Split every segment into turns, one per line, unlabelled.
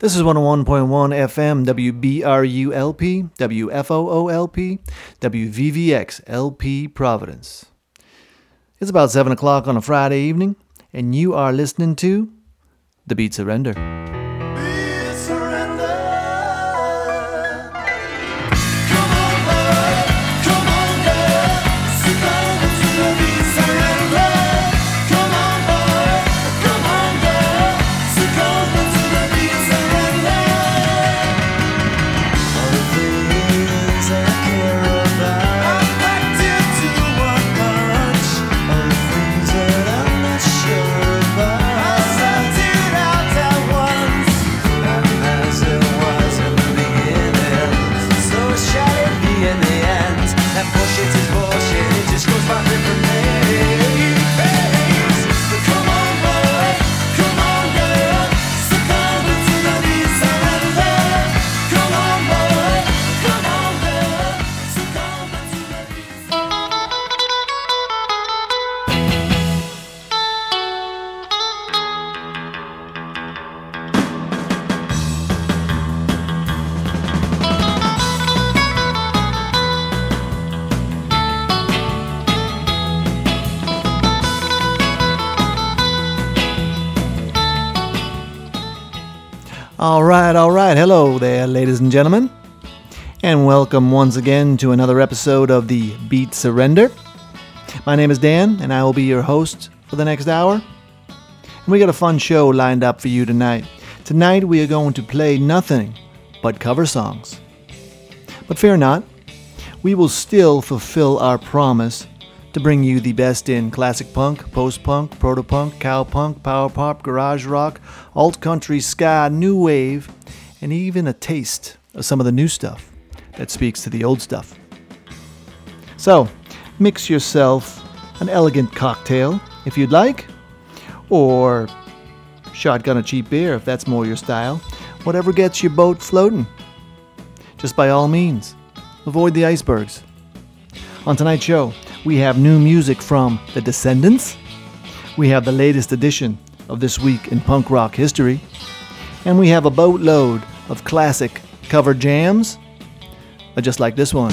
This is 101.1 FM, WBRULP, WFOOLP, WVVX LP Providence. It's about 7 o'clock on a Friday evening, and you are listening to The Beat Surrender. All right, all right. Hello there, ladies and gentlemen. And welcome once again to another episode of the Beat Surrender. My name is Dan, and I will be your host for the next hour. And we got a fun show lined up for you tonight. Tonight we are going to play nothing but cover songs. But fear not, we will still fulfill our promise to bring you the best in classic punk, post punk, proto punk, cow punk, power pop, garage rock, alt country, ska, new wave, and even a taste of some of the new stuff that speaks to the old stuff. So, mix yourself an elegant cocktail if you'd like, or shotgun a cheap beer if that's more your style. Whatever gets your boat floating. Just by all means, avoid the icebergs. On tonight's show, we have new music from The Descendents. We have the latest edition of This Week in Punk Rock History. And we have a boatload of classic cover jams, just like this one.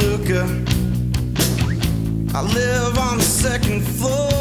Luka. I live on the second floor.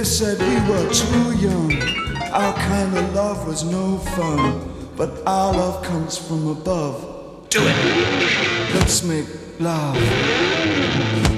They said we were too young. Our kind of love was no fun. But our love comes from above. Do it! Let's make love.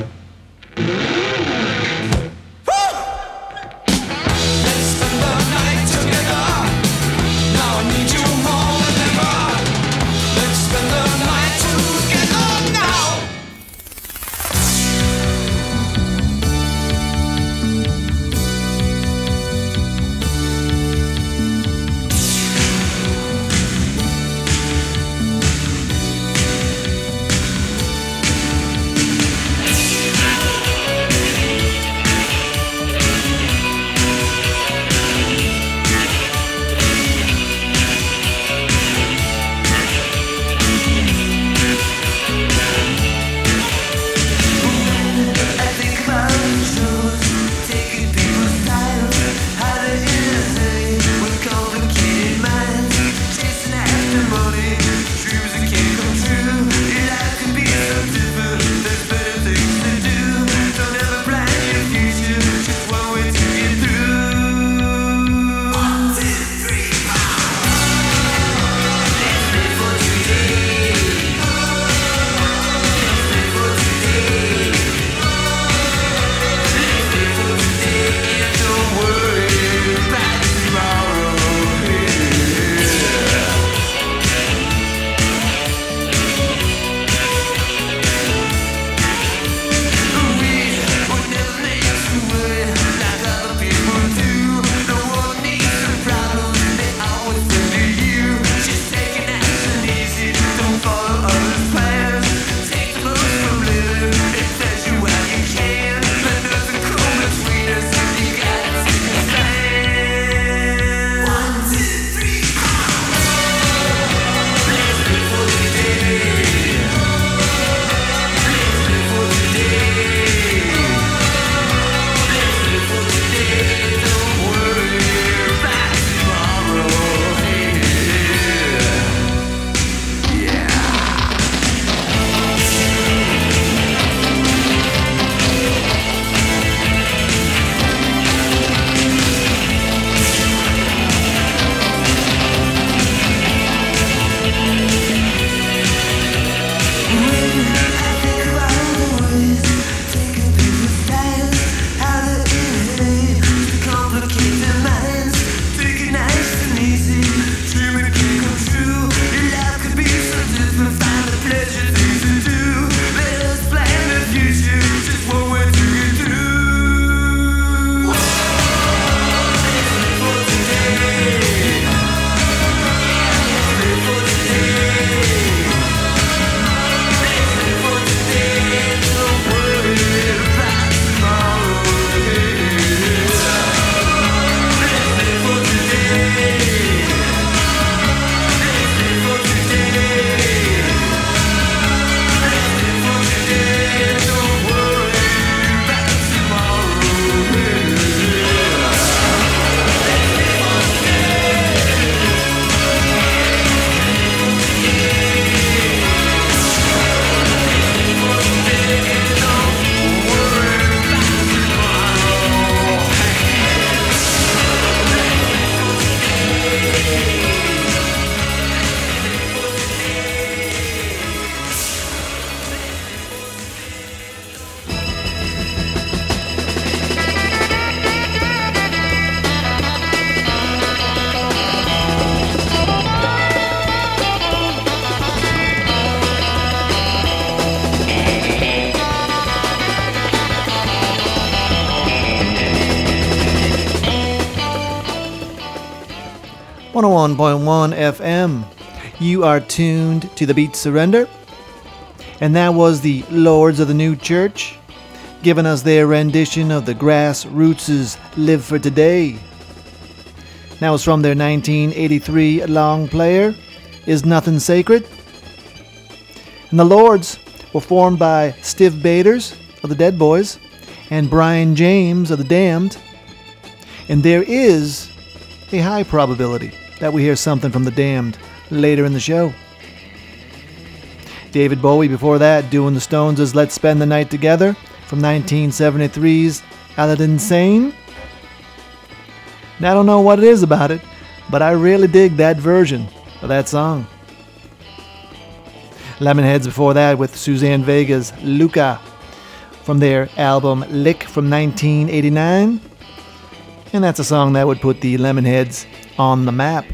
101.1 FM. You are tuned to the Beat Surrender. And that was the Lords of the New Church giving us their rendition of the Grassroots' Live for Today. That was from their 1983 long player, Is Nothing Sacred? And the Lords were formed by Stiv Bators of the Dead Boys and Brian James of the Damned. And there is a high probability that we hear something from the Damned later in the show. David Bowie before that doing the Stones' Let's Spend the Night Together from 1973's Aladdin Sane. Now, I don't know what it is about it, but I really dig that version of that song. Lemonheads before that with Suzanne Vega's Luka from their album Lick from 1989. And that's a song that would put the Lemonheads on the map.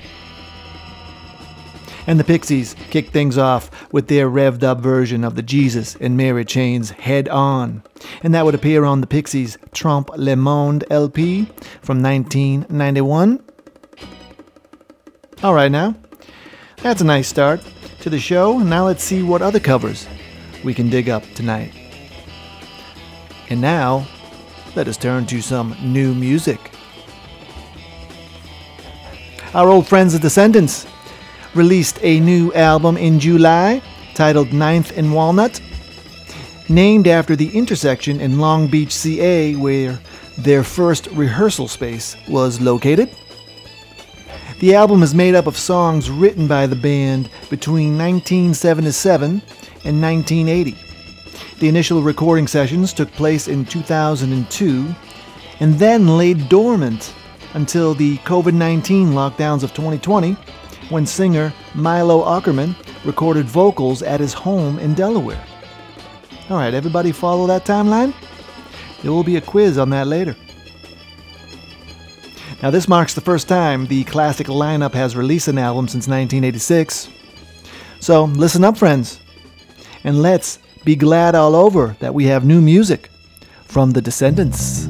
And the Pixies kick things off with their revved up version of the Jesus and Mary Chain's Head On. And that would appear on the Pixies' Trompe Le Monde LP from 1991. Alright, now, that's a nice start to the show. Now let's see what other covers we can dig up tonight. And now, let us turn to some new music. Our old friends the Descendents released a new album in July titled Ninth and Walnut, named after the intersection in Long Beach, CA, where their first rehearsal space was located. The album is made up of songs written by the band between 1977 and 1980. The initial recording sessions took place in 2002 and then laid dormant until the COVID 19 lockdowns of 2020 when singer Milo Aukerman recorded vocals at his home in Delaware. Alright, everybody follow that timeline? There will be a quiz on that later. Now, this marks the first time the classic lineup has released an album since 1986. So, listen up, friends, and let's be glad all over that we have new music from the
Descendents.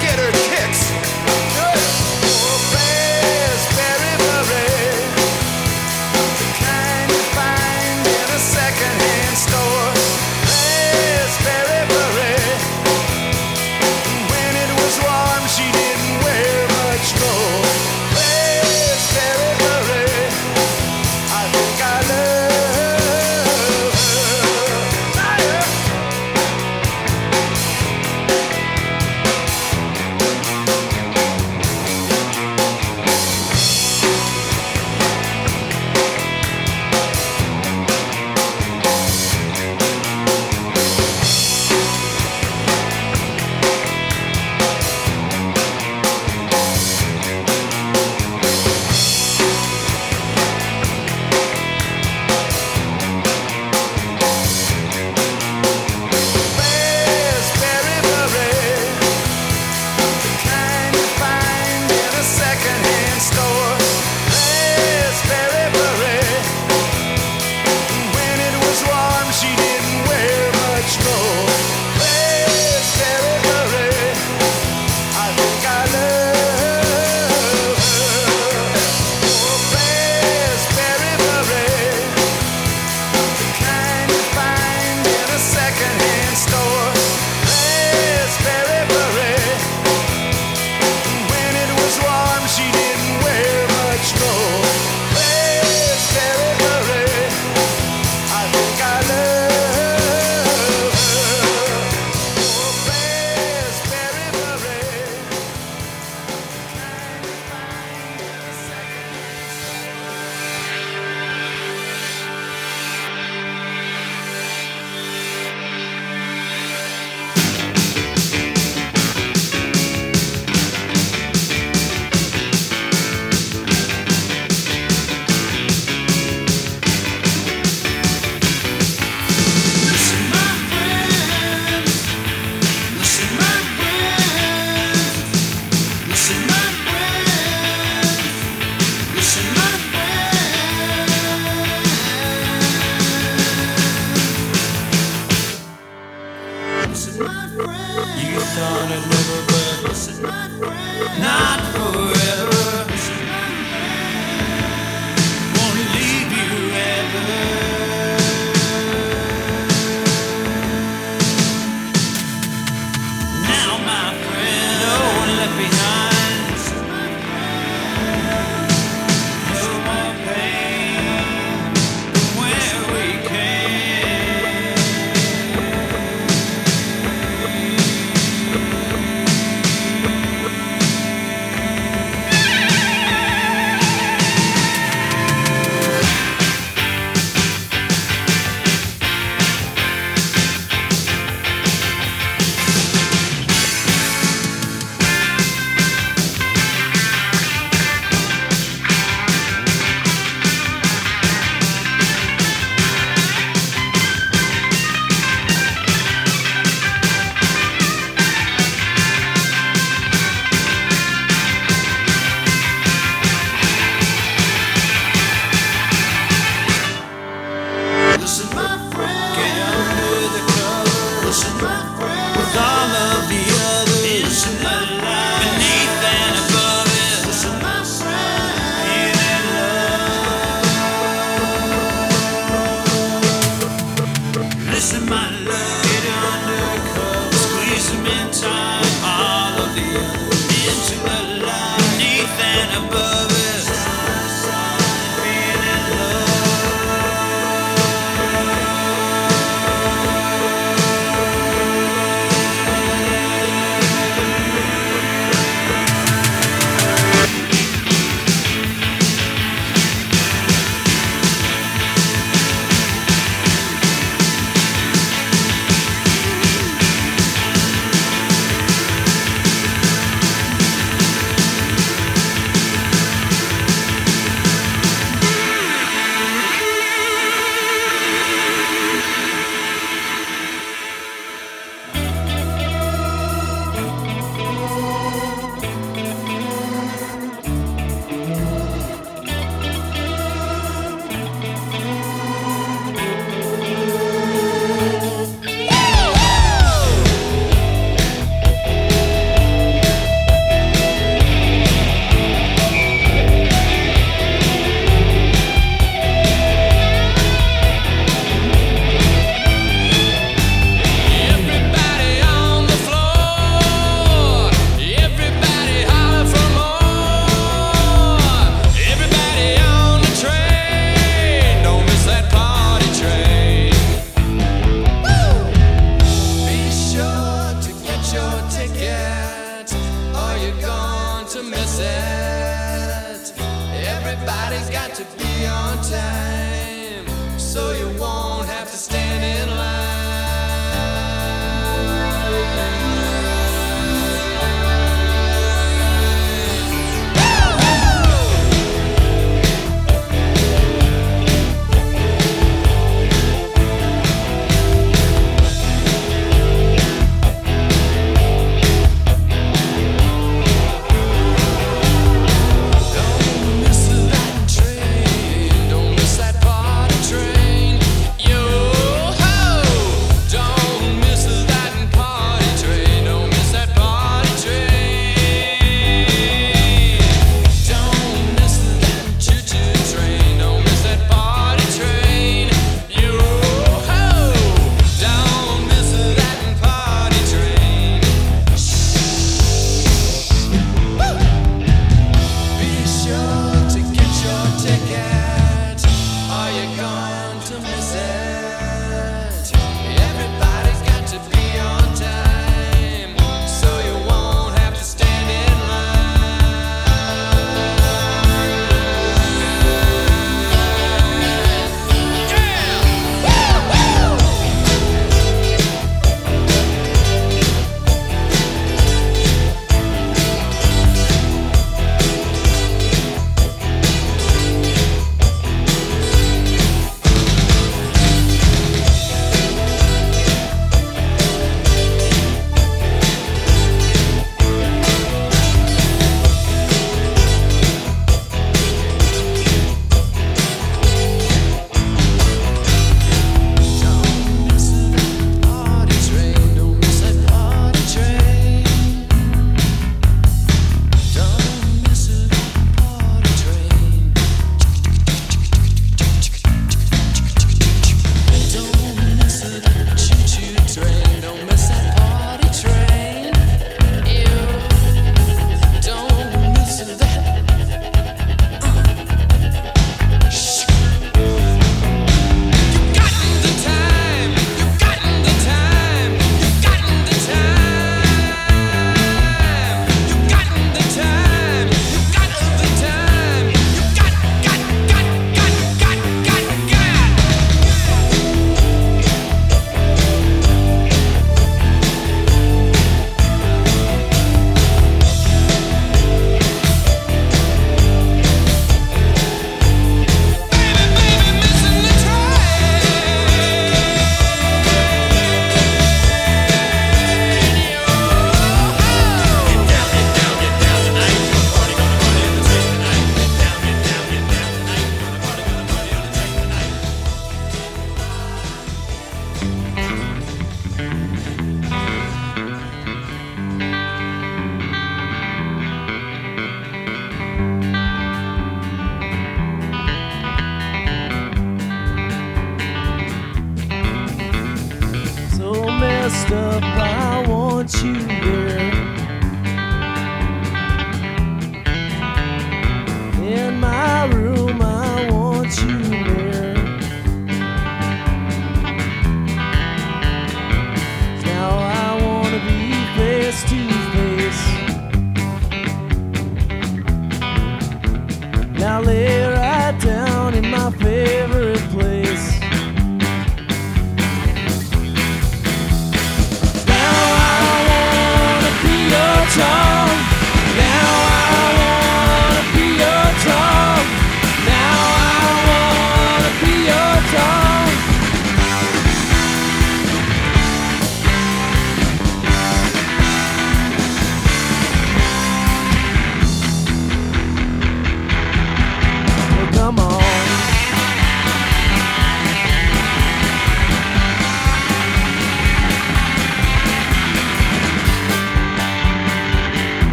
Get her kicks.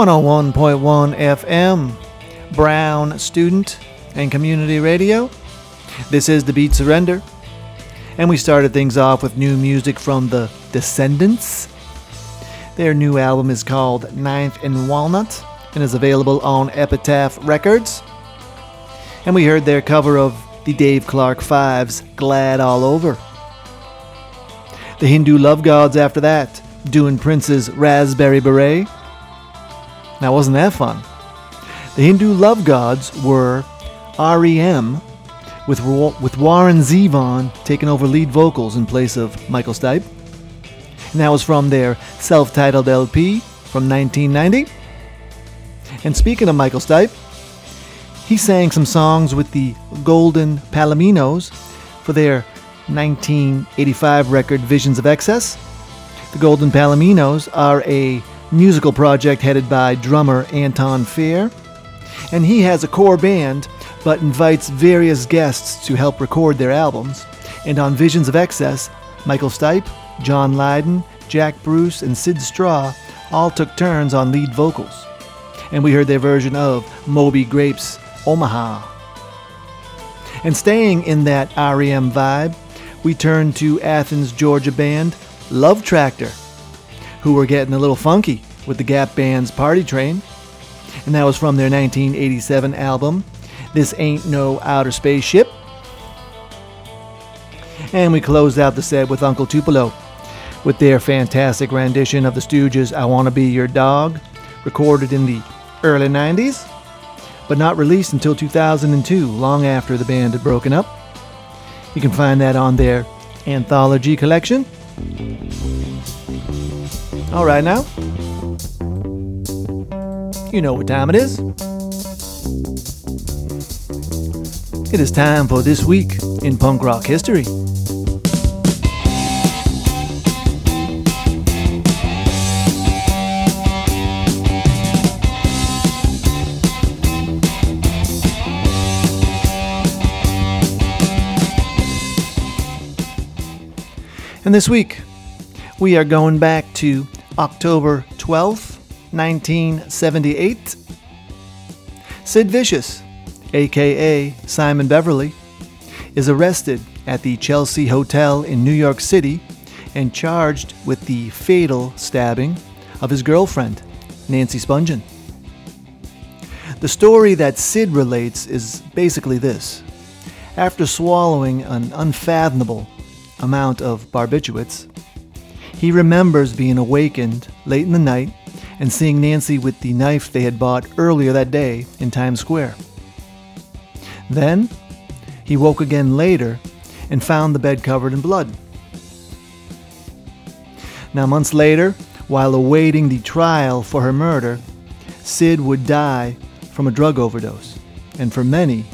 101.1 FM, Brown Student and Community Radio. This is The Beat Surrender. And we started things off with new music from the Descendents. Their new album is called Ninth and Walnut and is available on Epitaph Records. And we heard their cover of the Dave Clark Five's Glad All Over. The Hindu Love Gods after that, doing Prince's Raspberry Beret. Now, wasn't that fun? The Hindu Love Gods were REM, with, with Warren Zevon taking over lead vocals in place of Michael Stipe. And that was from their self titled LP from 1990. And speaking of Michael Stipe, he sang some songs with the Golden Palominos for their 1985 record Visions of Excess. The Golden Palominos are a musical project headed by drummer Anton Fier, and he has a core band but invites various guests to help record their albums. And on Visions of Excess, Michael Stipe, John Lydon, Jack Bruce, and Syd Straw all took turns on lead vocals. And we heard their version of Moby Grape's Omaha. And staying in that REM vibe, we turn to Athens, Georgia band Love Tractor, who were getting a little funky with the Gap Band's Party Train. And that was from their 1987 album, This Ain't No Outer Space Ship. And we closed out the set with Uncle Tupelo with their fantastic rendition of the Stooges' I Wanna Be Your Dog, recorded in the early 90s, but not released until 2002, long after the band had broken up. You can find that on their anthology collection. All right, now. You know what time it is. It is time for This Week in Punk Rock History. And this week, we are going back to October 12th, 1978. Sid Vicious, aka Simon Beverley, is arrested at the Chelsea Hotel in New York City and charged with the fatal stabbing of his girlfriend, Nancy Spungen. The story that Sid relates is basically this. After swallowing an unfathomable amount of barbiturates, he remembers being awakened late in the night and seeing Nancy with the knife they had bought earlier that day in Times Square. Then, he woke again later and found the bed covered in blood. Now, months later, while awaiting the trial for her murder, Sid would die from a drug overdose, and for many,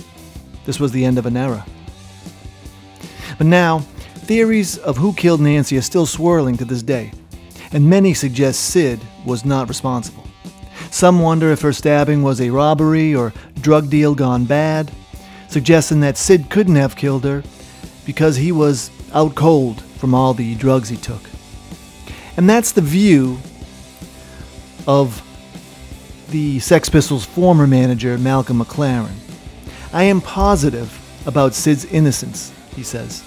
this was the end of an era. But now, theories of who killed Nancy are still swirling to this day, and many suggest Sid was not responsible. Some wonder if her stabbing was a robbery or drug deal gone bad, suggesting that Sid couldn't have killed her because he was out cold from all the drugs he took. And that's the view of the Sex Pistols' former manager, Malcolm McLaren. I am positive about Sid's innocence, he says.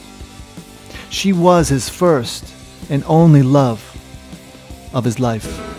She was his first and only love of his life.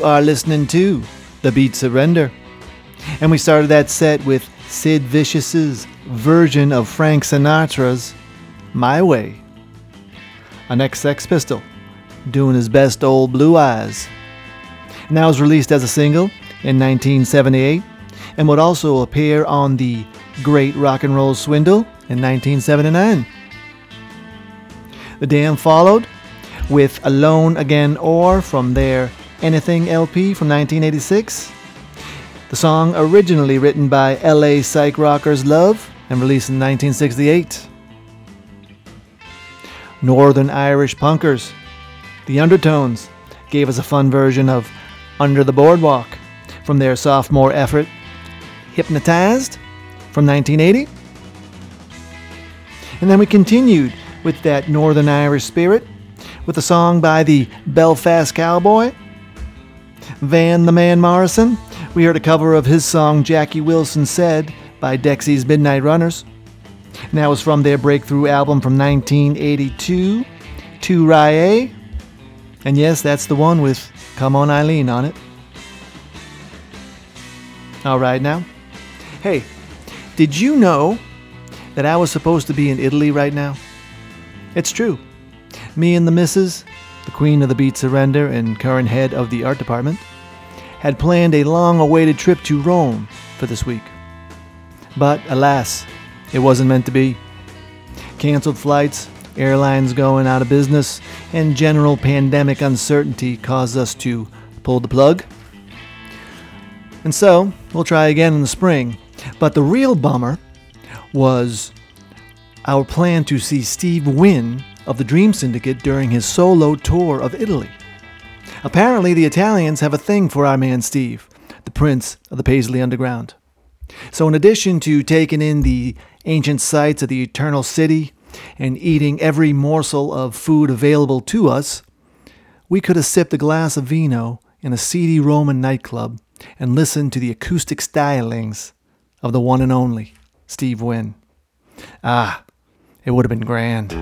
You
are listening to The Beat Surrender. And we started that set with Sid Vicious's version of Frank Sinatra's My Way. An ex-Sex Pistol doing his best old blue eyes. And that was released as a single in 1978 and would also appear on the Great Rock and Roll Swindle in 1979. The Damned followed with Alone Again or from their Anything LP from 1986. The song originally written by LA Psych Rockers Love and released in 1968. Northern Irish Punkers, The Undertones, gave us a fun version of Under the Boardwalk from their sophomore effort, Hypnotized from 1980. And then we continued with that Northern Irish spirit with a song by the Belfast Cowboy, Van the Man Morrison. We heard a cover of his song Jackie Wilson Said by Dexy's Midnight Runners. And that was from their breakthrough album from 1982, To Rye. And yes, that's the one with Come On Eileen on it. All right now. Hey, did you know that I was supposed to be in Italy right now? It's true. Me and the missus, the queen of the beat surrender and current head of the art department, had planned a long awaited trip to Rome for this week. But alas, it wasn't meant to be. Cancelled flights, airlines going out of business, and general pandemic uncertainty caused us to pull the plug. And so, we'll try again in the spring. But the real bummer was our plan to see Steve Wynn of the Dream Syndicate during his solo tour of Italy. Apparently, the Italians have a thing for our man Steve, the prince of the Paisley Underground. So, in addition to taking in the ancient sites of the Eternal City and eating every morsel of food available to us, we could have sipped a glass of vino in a seedy Roman nightclub and listened to the acoustic stylings of the one and only Steve Wynn. Ah, it would have been grand.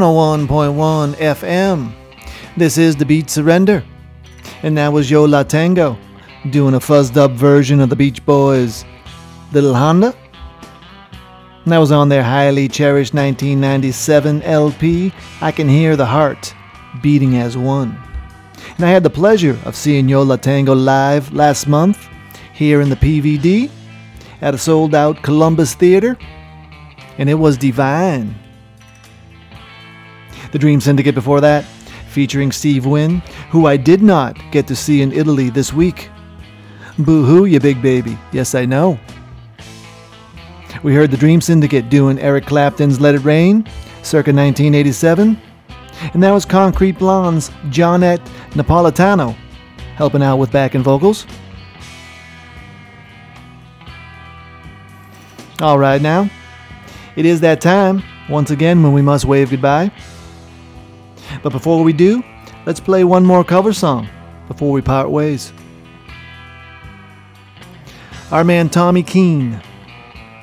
101.1 FM. This is the Beat Surrender. And that was Yo La Tengo doing a fuzzed up version of the Beach Boys' Little Honda. And that was on their highly cherished 1997 LP, I Can Hear the Heart Beating as One. And I had the pleasure of seeing Yo La Tengo live last month here in the PVD at a sold out Columbus Theater, and it was divine. The Dream Syndicate before that, featuring Steve Wynn, who I did not get to see in Italy this week. Boo hoo, you big baby. Yes, I know. We heard the Dream Syndicate doing Eric Clapton's Let It Rain, circa 1987. And that was Concrete Blonde's Johnette Napolitano, helping out with backing vocals. All right, now, it is that time, once again, when we must wave goodbye. But before we do, let's play one more cover song before we part ways. Our man Tommy Keene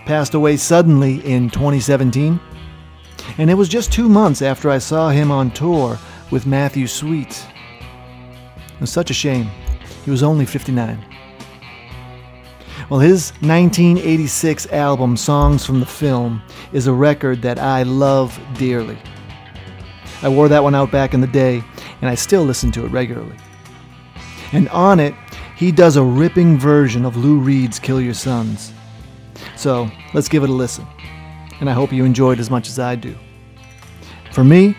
passed away suddenly in 2017, and it was just two months after I saw him on tour with Matthew Sweet. It was such a shame. He was only 59. Well, his 1986 album, Songs from the Film, is a record that I love dearly. I wore that one out back in the day, and I still listen to it regularly. And on it, he does a ripping version of Lou Reed's Kill Your Sons. So let's give it a listen, and I hope you enjoy it as much as I do. For me,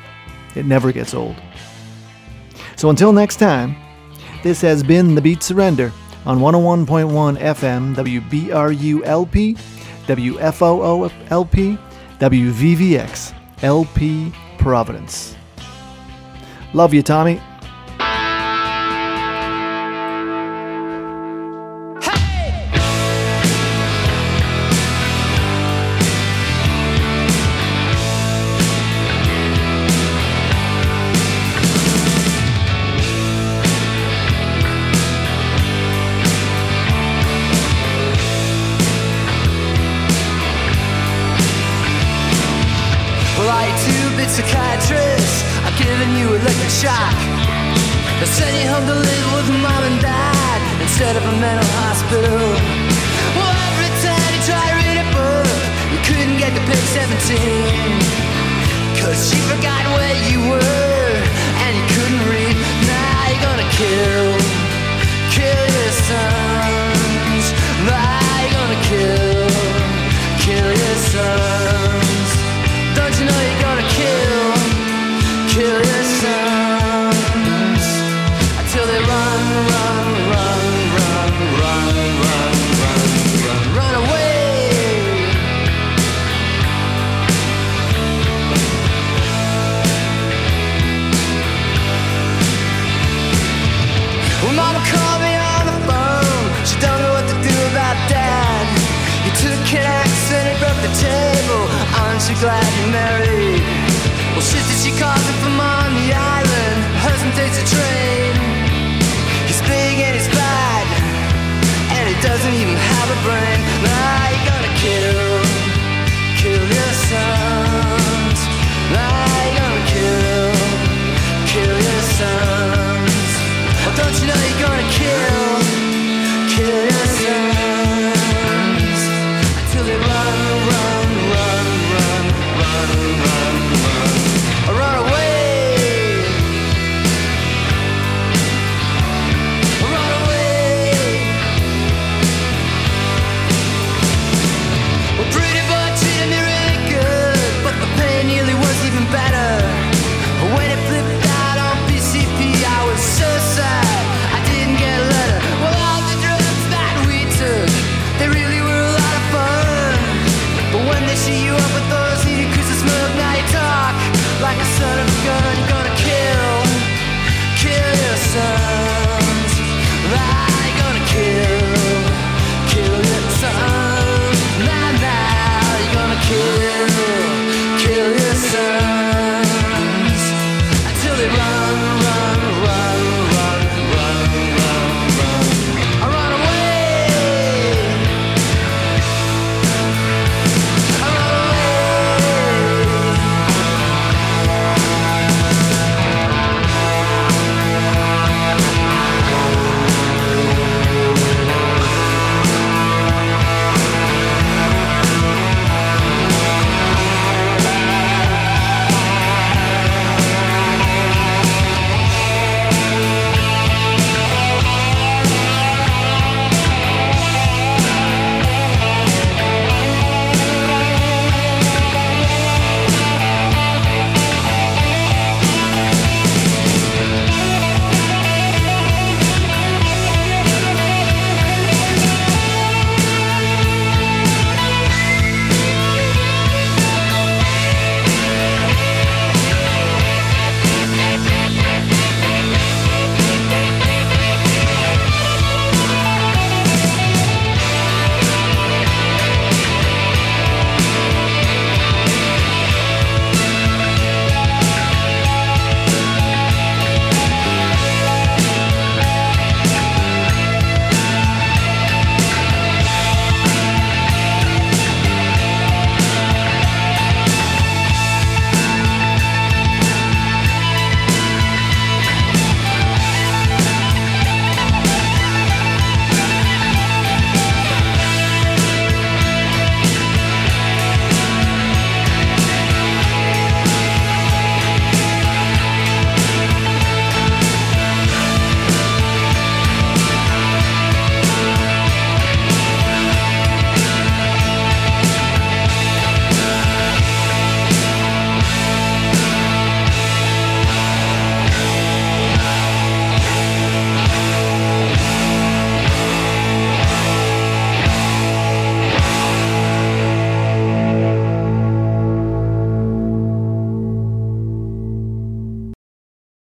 it never gets old. So until next time, this has been The Beat Surrender on 101.1 FM WBRU-LP, WFOO-LP, WVVX, LP Providence. Love you, Tommy.